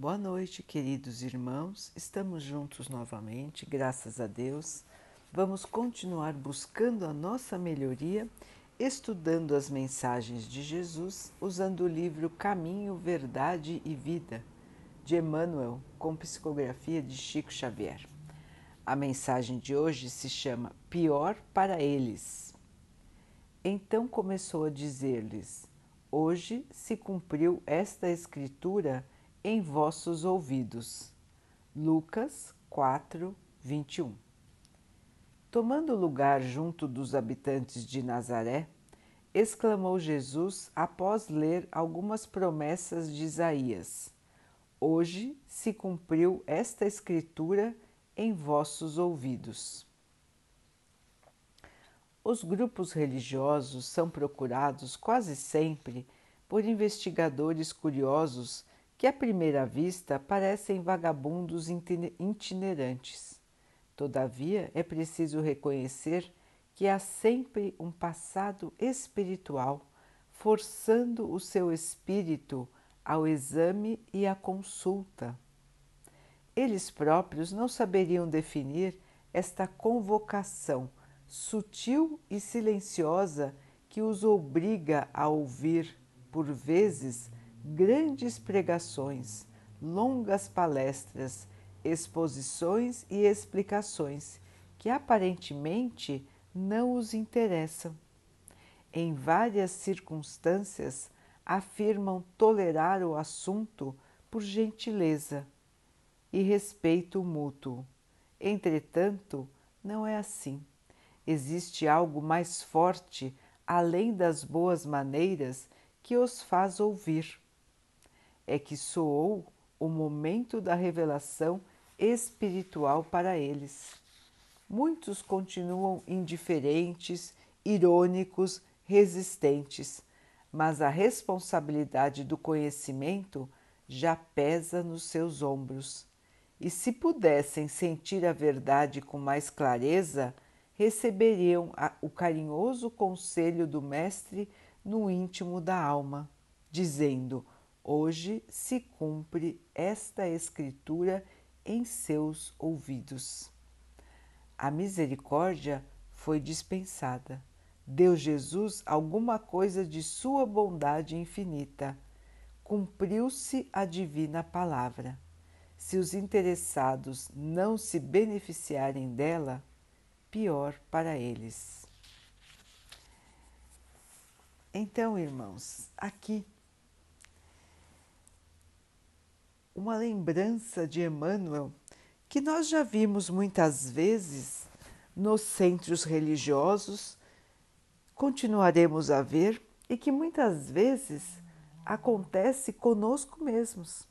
Boa noite, queridos irmãos. Estamos juntos novamente, graças a Deus. Vamos continuar buscando a nossa melhoria, estudando as mensagens de Jesus, usando o livro Caminho, Verdade e Vida, de Emmanuel, com psicografia de Chico Xavier. A mensagem de hoje se chama Pior para eles. Então começou a dizer-lhes: Hoje se cumpriu esta escritura em vossos ouvidos. Lucas 4, 21. Tomando lugar junto dos habitantes de Nazaré, exclamou Jesus após ler algumas promessas de Isaías: Hoje se cumpriu esta escritura em vossos ouvidos. Os grupos religiosos são procurados quase sempre por investigadores curiosos que, à primeira vista, parecem vagabundos itinerantes. Todavia, é preciso reconhecer que há sempre um passado espiritual forçando o seu espírito ao exame e à consulta. Eles próprios não saberiam definir esta convocação sutil e silenciosa que os obriga a ouvir, por vezes, grandes pregações, longas palestras, exposições e explicações que aparentemente não os interessam. Em várias circunstâncias, afirmam tolerar o assunto por gentileza e respeito mútuo. Entretanto, não é assim existe algo mais forte além das boas maneiras que os faz ouvir. É que soou o momento da revelação espiritual para eles. Muitos continuam indiferentes, irônicos, resistentes, mas a responsabilidade do conhecimento já pesa nos seus ombros. E se pudessem sentir a verdade com mais clareza, receberiam o carinhoso conselho do Mestre no íntimo da alma, dizendo: Hoje se cumpre esta Escritura em seus ouvidos. A misericórdia foi dispensada. Deu Jesus alguma coisa de sua bondade infinita. Cumpriu-se a divina palavra. Se os interessados não se beneficiarem dela, pior para eles. Então, irmãos, aqui uma lembrança de Emmanuel que nós já vimos muitas vezes nos centros religiosos, continuaremos a ver e que muitas vezes acontece conosco mesmos.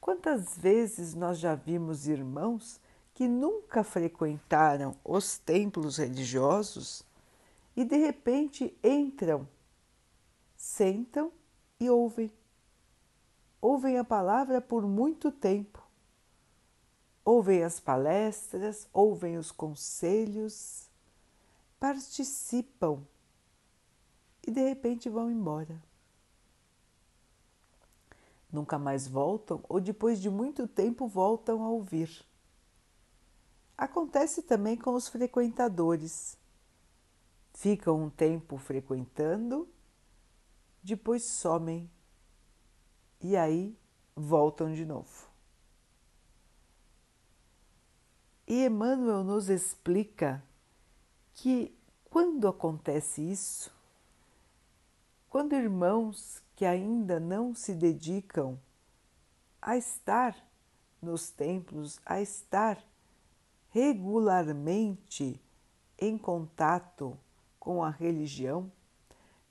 Quantas vezes nós já vimos irmãos que nunca frequentaram os templos religiosos e de repente entram, sentam e ouvem. Ouvem a palavra por muito tempo. Ouvem as palestras, ouvem os conselhos, participam e de repente vão embora. Nunca mais voltam ou depois de muito tempo voltam a ouvir. Acontece também com os frequentadores. Ficam um tempo frequentando, depois somem e aí voltam de novo. E Emmanuel nos explica que quando acontece isso, quando irmãos que ainda não se dedicam a estar nos templos, a estar regularmente em contato com a religião,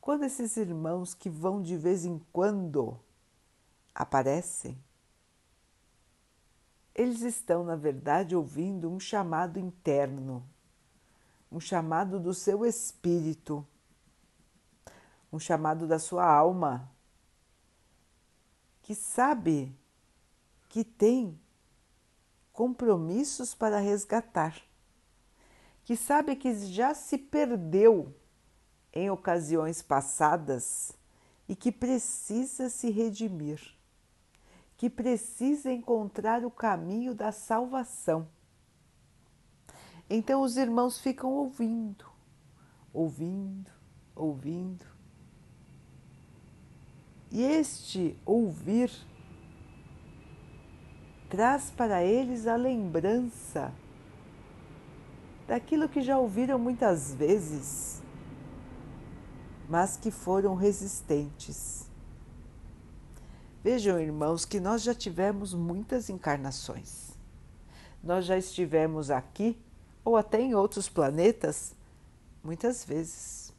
quando esses irmãos que vão de vez em quando aparecem, eles estão, na verdade, ouvindo um chamado interno, um chamado do seu espírito, um chamado da sua alma, que sabe que tem compromissos para resgatar, que sabe que já se perdeu em ocasiões passadas e que precisa se redimir, que precisa encontrar o caminho da salvação. Então os irmãos ficam ouvindo, ouvindo, ouvindo. E este ouvir traz para eles a lembrança daquilo que já ouviram muitas vezes, mas que foram resistentes. Vejam, irmãos, que nós já tivemos muitas encarnações. Nós já estivemos aqui ou até em outros planetas muitas vezes.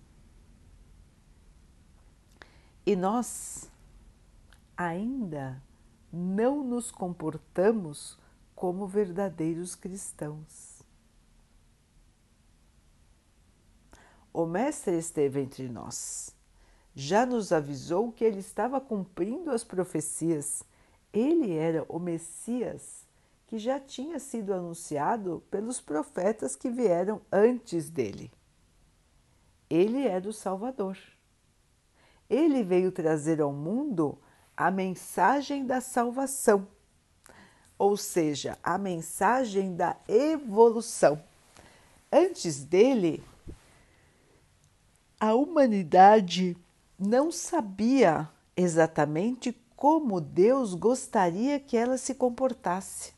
E nós ainda não nos comportamos como verdadeiros cristãos. O Mestre esteve entre nós. Já nos avisou que ele estava cumprindo as profecias. Ele era o Messias que já tinha sido anunciado pelos profetas que vieram antes dele. Ele era o Salvador. Ele veio trazer ao mundo a mensagem da salvação, ou seja, a mensagem da evolução. Antes dele, a humanidade não sabia exatamente como Deus gostaria que ela se comportasse.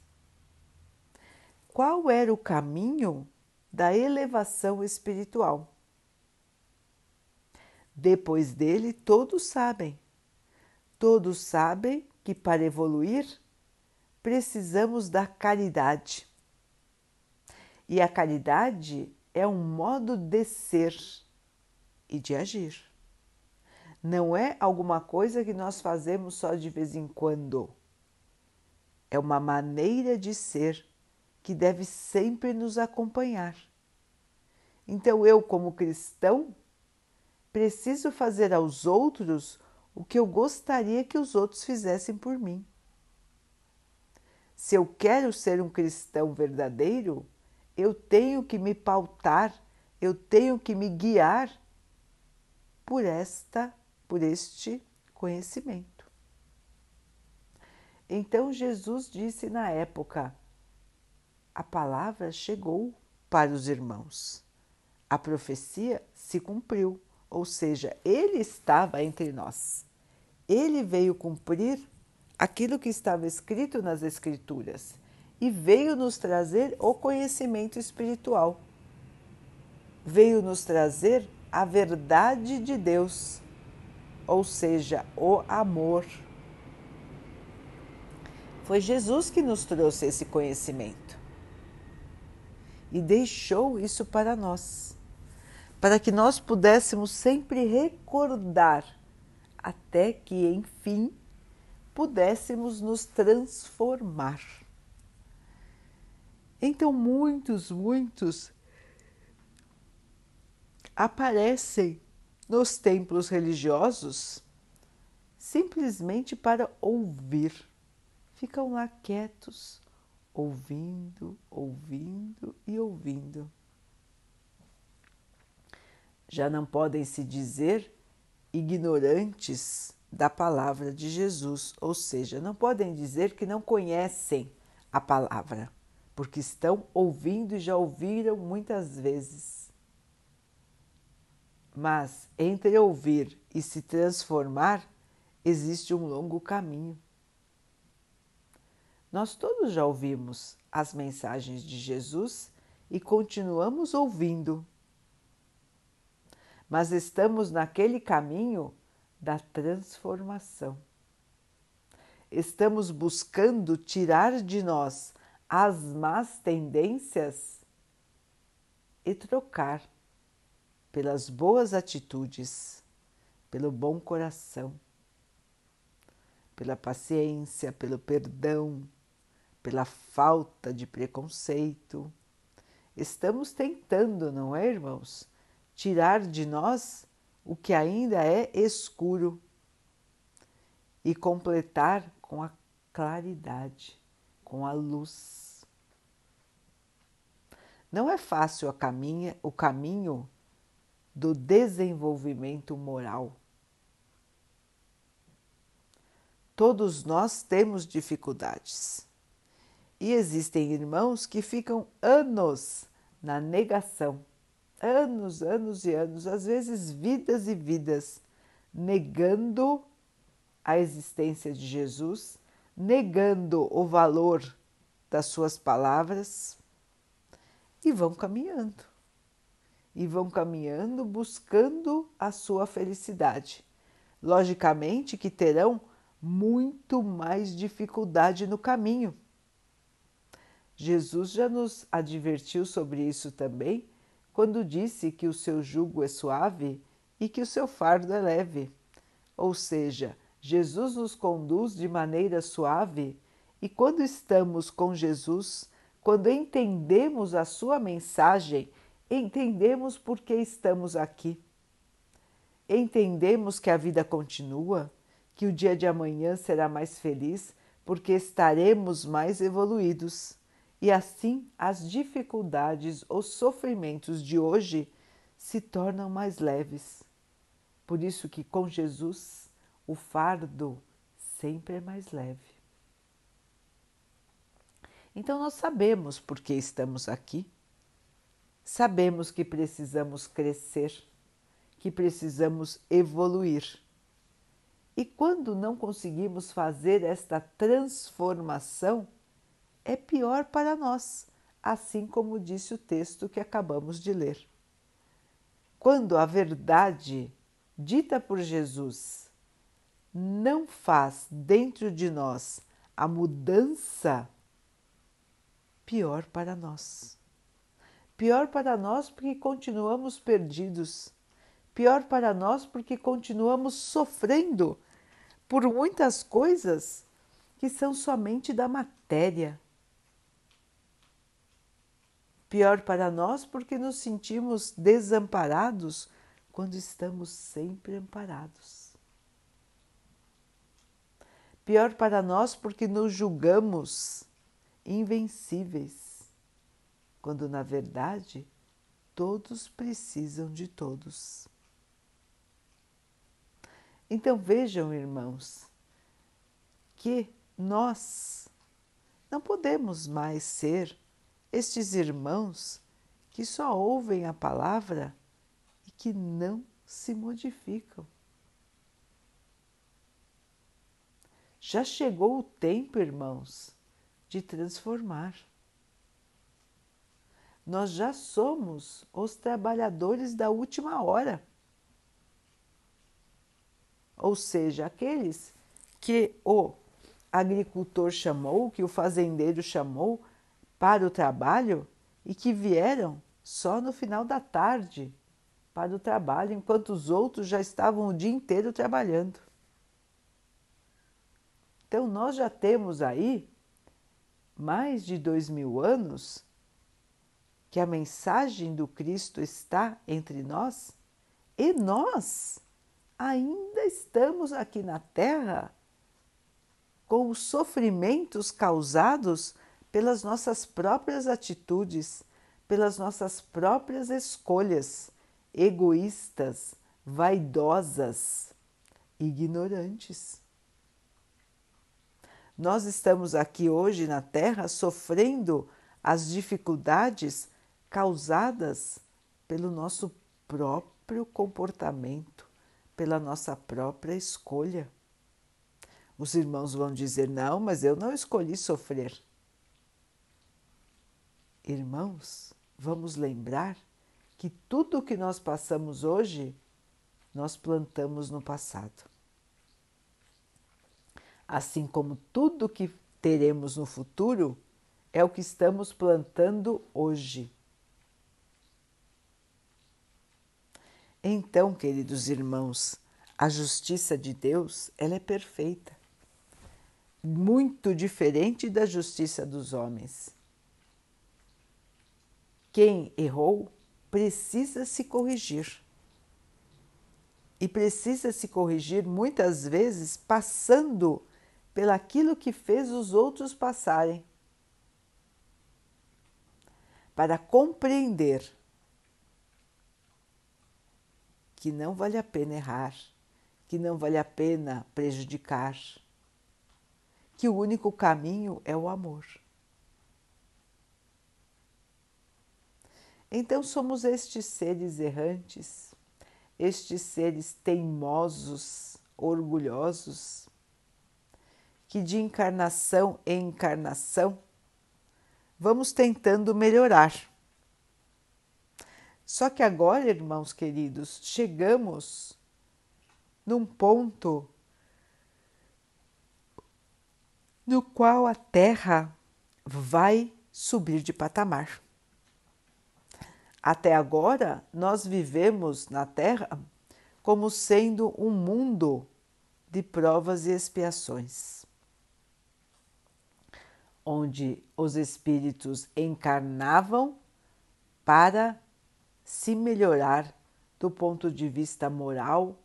Qual era o caminho da elevação espiritual? Depois dele, todos sabem Todos sabem que para evoluir precisamos da caridade. E a caridade é um modo de ser e de agir. Não é alguma coisa que nós fazemos só de vez em quando. É uma maneira de ser que deve sempre nos acompanhar. Então, eu, como cristão, preciso fazer aos outros o que eu gostaria que os outros fizessem por mim. Se eu quero ser um cristão verdadeiro, eu tenho que me pautar, eu tenho que me guiar por esta, por este conhecimento. Então Jesus disse na época: a palavra chegou para os irmãos. A profecia se cumpriu ou seja, ele estava entre nós. Ele veio cumprir aquilo que estava escrito nas Escrituras e veio nos trazer o conhecimento espiritual. Veio nos trazer a verdade de Deus, ou seja, o amor. Foi Jesus que nos trouxe esse conhecimento e deixou isso para nós para que nós pudéssemos sempre recordar, até que, enfim, pudéssemos nos transformar. Então, muitos, muitos aparecem nos templos religiosos simplesmente para ouvir. Ficam lá quietos, ouvindo, ouvindo e ouvindo já não podem se dizer ignorantes da palavra de Jesus, ou seja, não podem dizer que não conhecem a palavra, porque estão ouvindo e já ouviram muitas vezes. Mas entre ouvir e se transformar existe um longo caminho. Nós todos já ouvimos as mensagens de Jesus e continuamos ouvindo mas estamos naquele caminho da transformação. Estamos buscando tirar de nós as más tendências e trocar pelas boas atitudes, pelo bom coração, pela paciência, pelo perdão, pela falta de preconceito. Estamos tentando, não é, irmãos? tirar de nós o que ainda é escuro e completar com a claridade, com a luz. Não é fácil a caminha, o caminho do desenvolvimento moral. Todos nós temos dificuldades. E existem irmãos que ficam anos na negação, anos, anos e anos, às vezes vidas e vidas, negando a existência de Jesus, negando o valor das suas palavras e vão caminhando. E vão caminhando buscando a sua felicidade. Logicamente que terão muito mais dificuldade no caminho. Jesus já nos advertiu sobre isso também quando disse que o seu jugo é suave e que o seu fardo é leve. Ou seja, Jesus nos conduz de maneira suave e quando estamos com Jesus, quando entendemos a sua mensagem, entendemos por que estamos aqui. Entendemos que a vida continua, que o dia de amanhã será mais feliz porque estaremos mais evoluídos. E assim as dificuldades, os sofrimentos de hoje se tornam mais leves. Por isso que com Jesus o fardo sempre é mais leve. Então nós sabemos por que estamos aqui, sabemos que precisamos crescer, que precisamos evoluir. E quando não conseguimos fazer esta transformação, é pior para nós, assim como disse o texto que acabamos de ler. Quando a verdade dita por Jesus não faz dentro de nós a mudança pior para nós. Pior para nós porque continuamos perdidos. Pior para nós porque continuamos sofrendo por muitas coisas que são somente da matéria. Pior para nós porque nos sentimos desamparados quando estamos sempre amparados. Pior para nós porque nos julgamos invencíveis, quando na verdade todos precisam de todos. Então vejam, irmãos, que nós não podemos mais ser estes irmãos que só ouvem a palavra e que não se modificam. Já chegou o tempo, irmãos, de transformar. Nós já somos os trabalhadores da última hora. Ou seja, aqueles que o agricultor chamou, que o fazendeiro chamou para o trabalho e que vieram só no final da tarde para o trabalho, enquanto os outros já estavam o dia inteiro trabalhando. Então, nós já temos aí mais de dois mil anos que a mensagem do Cristo está entre nós e nós ainda estamos aqui na Terra com os sofrimentos causados pelas nossas próprias atitudes, pelas nossas próprias escolhas egoístas, vaidosas, ignorantes. Nós estamos aqui hoje na Terra sofrendo as dificuldades causadas pelo nosso próprio comportamento, pela nossa própria escolha. Os irmãos vão dizer: não, mas eu não escolhi sofrer. Irmãos, vamos lembrar que tudo o que nós passamos hoje, nós plantamos no passado assim como tudo que teremos no futuro é o que estamos plantando hoje. Então, queridos irmãos, a justiça de Deus, ela é perfeita. Muito diferente da justiça dos homens. Quem errou precisa se corrigir. E precisa se corrigir muitas vezes passando pelaquilo que fez os outros passarem, para compreender que não vale a pena errar, que não vale a pena prejudicar, que o único caminho é o amor. Então somos estes seres errantes, estes seres teimosos, orgulhosos, que de encarnação em encarnação vamos tentando melhorar. Só que agora, irmãos queridos, chegamos num ponto no qual a Terra vai subir de patamar. Até agora, nós vivemos na Terra como sendo um mundo de provas e expiações, onde os espíritos encarnavam para se melhorar do ponto de vista moral,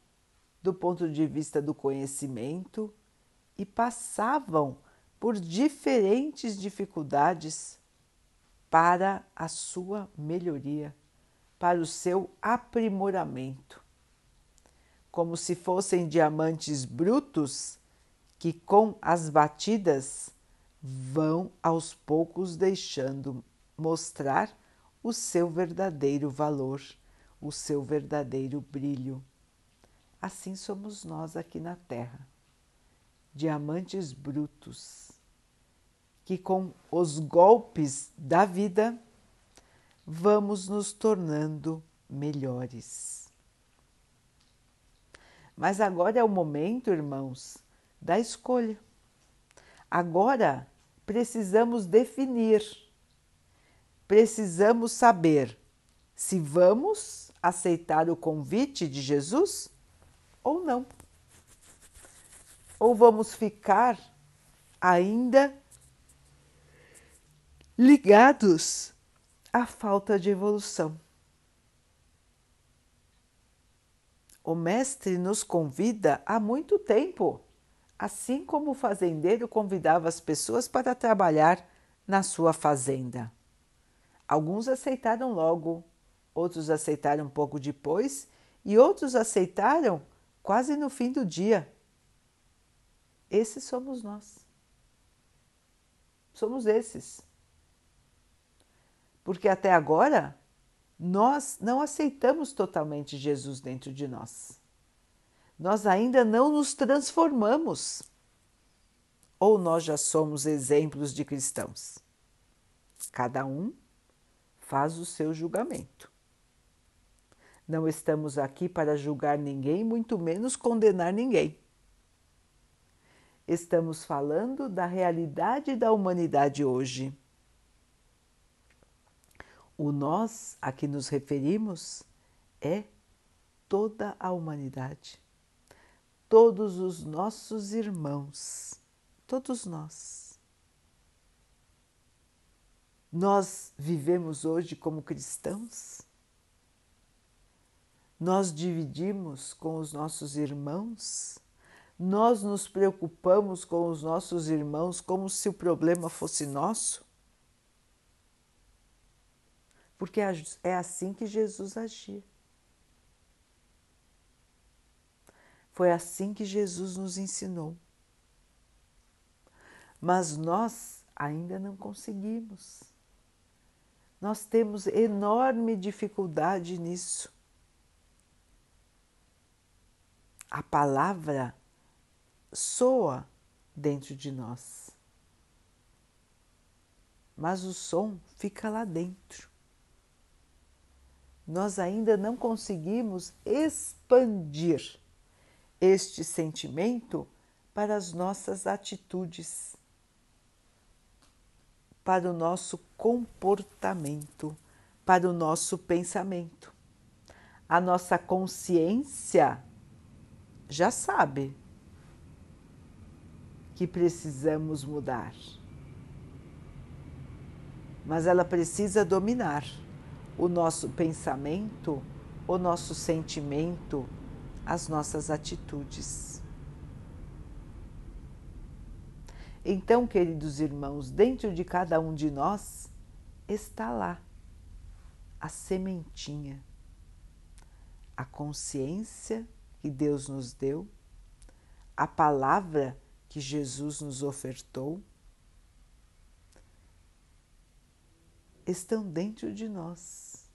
do ponto de vista do conhecimento e passavam por diferentes dificuldades para a sua melhoria, para o seu aprimoramento. Como se fossem diamantes brutos que, com as batidas, vão aos poucos deixando mostrar o seu verdadeiro valor, o seu verdadeiro brilho. Assim somos nós aqui na Terra, diamantes brutos que com os golpes da vida vamos nos tornando melhores. Mas agora é o momento, irmãos, da escolha. Agora precisamos definir, precisamos saber se vamos aceitar o convite de Jesus ou não. Ou vamos ficar ainda ligados à falta de evolução. O Mestre nos convida há muito tempo, assim como o fazendeiro convidava as pessoas para trabalhar na sua fazenda. Alguns aceitaram logo, outros aceitaram pouco depois e outros aceitaram quase no fim do dia. Esses somos nós. Somos esses porque até agora nós não aceitamos totalmente Jesus dentro de nós. Nós ainda não nos transformamos. Ou nós já somos exemplos de cristãos? Cada um faz o seu julgamento. Não estamos aqui para julgar ninguém, muito menos condenar ninguém. Estamos falando da realidade da humanidade hoje o nós a que nos referimos é toda a humanidade, todos os nossos irmãos, todos nós. Nós vivemos hoje como cristãos? Nós dividimos com os nossos irmãos? Nós nos preocupamos com os nossos irmãos como se o problema fosse nosso? porque é assim que Jesus agia. Foi assim que Jesus nos ensinou. Mas nós ainda não conseguimos. Nós temos enorme dificuldade nisso. A palavra soa dentro de nós, mas o som fica lá dentro. Nós ainda não conseguimos expandir este sentimento para as nossas atitudes, para o nosso comportamento, para o nosso pensamento. A nossa consciência já sabe que precisamos mudar, mas ela precisa dominar o nosso pensamento, o nosso sentimento, as nossas atitudes. Então, queridos irmãos, dentro de cada um de nós está lá a sementinha, a consciência que Deus nos deu, a palavra que Jesus nos ofertou estão dentro de nós,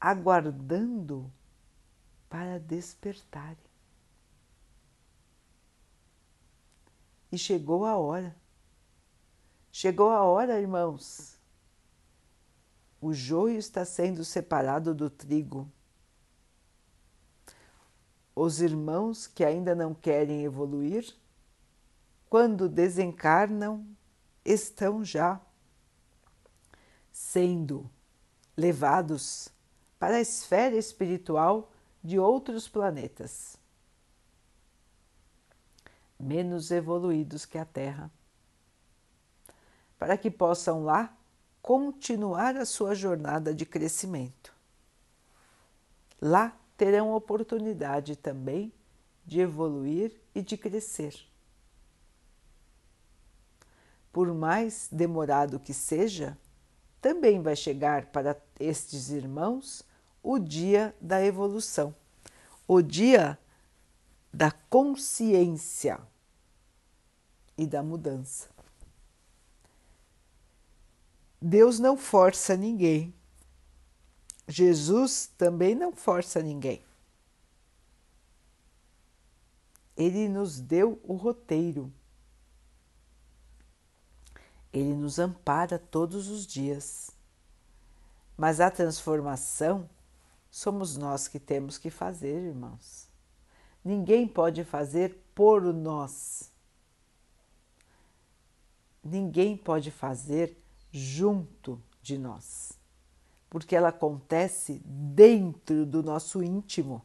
aguardando para despertarem. E chegou a hora. Chegou a hora, irmãos. O joio está sendo separado do trigo. Os irmãos que ainda não querem evoluir, quando desencarnam, estão já sendo levados para a esfera espiritual de outros planetas menos evoluídos que a Terra, para que possam lá continuar a sua jornada de crescimento. Lá terão oportunidade também de evoluir e de crescer. Por mais demorado que seja, também vai chegar para estes irmãos o dia da evolução, o dia da consciência e da mudança. Deus não força ninguém. Jesus também não força ninguém. Ele nos deu o roteiro. Ele nos ampara todos os dias. Mas a transformação somos nós que temos que fazer, irmãos. Ninguém pode fazer por nós. Ninguém pode fazer junto de nós, porque ela acontece dentro do nosso íntimo.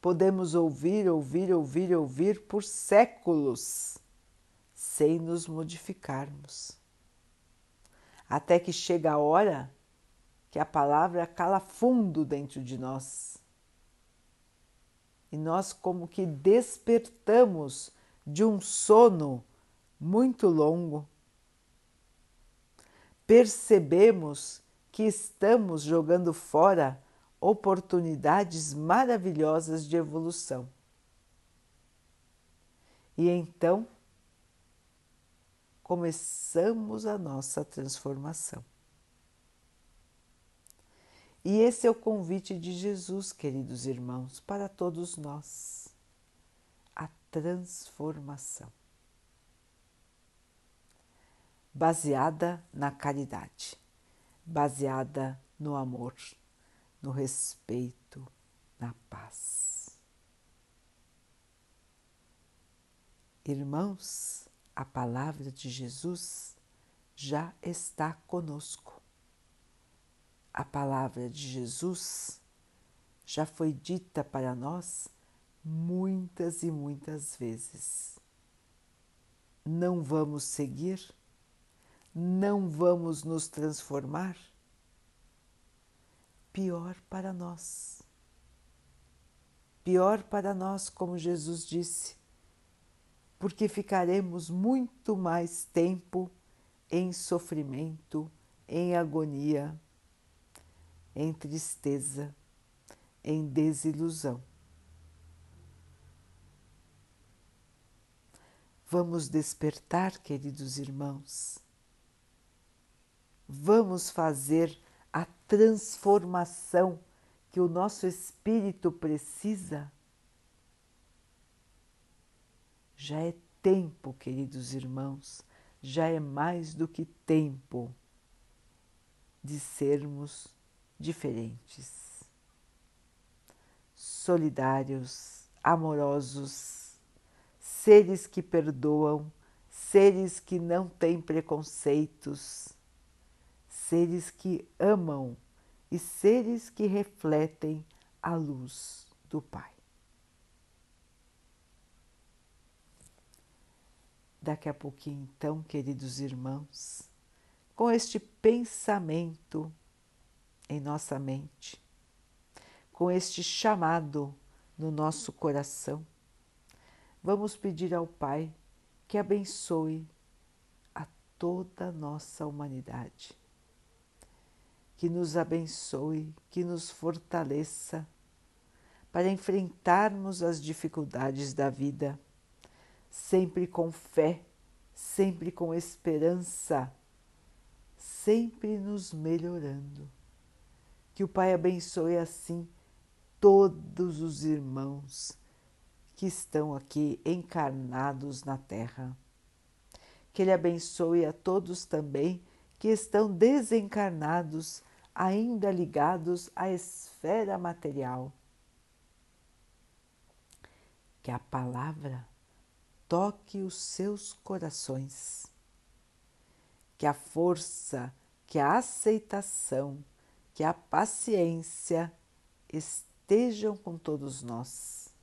Podemos ouvir, ouvir, ouvir, ouvir por séculos sem nos modificarmos. Até que chega a hora que a palavra cala fundo dentro de nós. E nós, como que despertamos de um sono muito longo, percebemos que estamos jogando fora oportunidades maravilhosas de evolução. E então começamos a nossa transformação. E esse é o convite de Jesus, queridos irmãos, para todos nós. A transformação. Baseada na caridade, baseada no amor, no respeito, na paz. Irmãos, a palavra de Jesus já está conosco a palavra de Jesus já foi dita para nós muitas e muitas vezes. Não vamos seguir? Não vamos nos transformar? Pior para nós. Pior para nós, como Jesus disse, porque ficaremos muito mais tempo em sofrimento, em agonia em tristeza, em desilusão. Vamos despertar, queridos irmãos. Vamos fazer a transformação que o nosso espírito precisa. Já é tempo, queridos irmãos, já é mais do que tempo de sermos diferentes, solidários, amorosos, seres que perdoam, seres que não têm preconceitos, seres que amam e seres que refletem a luz do Pai. Daqui a pouquinho, então, queridos irmãos, com este pensamento em nossa mente, com este chamado no nosso coração, vamos pedir ao Pai que abençoe a toda a nossa humanidade, que nos abençoe, que nos fortaleça, para enfrentarmos as dificuldades da vida, sempre com fé, sempre com esperança, sempre nos melhorando. Que o Pai abençoe assim todos os irmãos que estão aqui encarnados na Terra. Que Ele abençoe a todos também que estão desencarnados, ainda ligados à esfera material. Que a palavra toque os seus corações. Que a força, que a aceitação, que a paciência estejam com todos nós,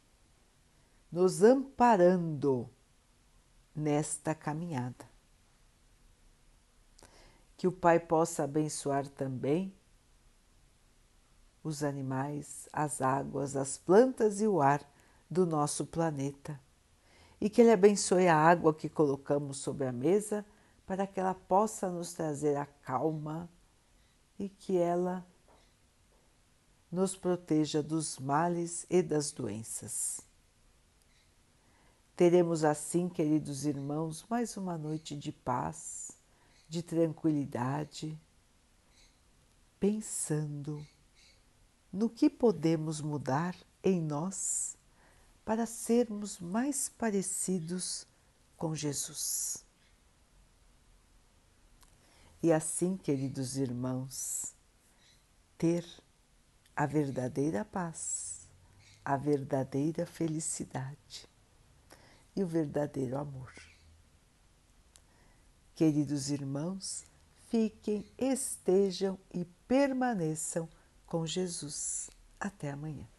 nos amparando nesta caminhada. Que o Pai possa abençoar também os animais, as águas, as plantas e o ar do nosso planeta. E que Ele abençoe a água que colocamos sobre a mesa para que ela possa nos trazer a calma e que ela nos proteja dos males e das doenças. Teremos assim, queridos irmãos, mais uma noite de paz, de tranquilidade, pensando no que podemos mudar em nós para sermos mais parecidos com Jesus. E assim, queridos irmãos, ter a verdadeira paz, a verdadeira felicidade e o verdadeiro amor. Queridos irmãos, fiquem, estejam e permaneçam com Jesus. Até amanhã.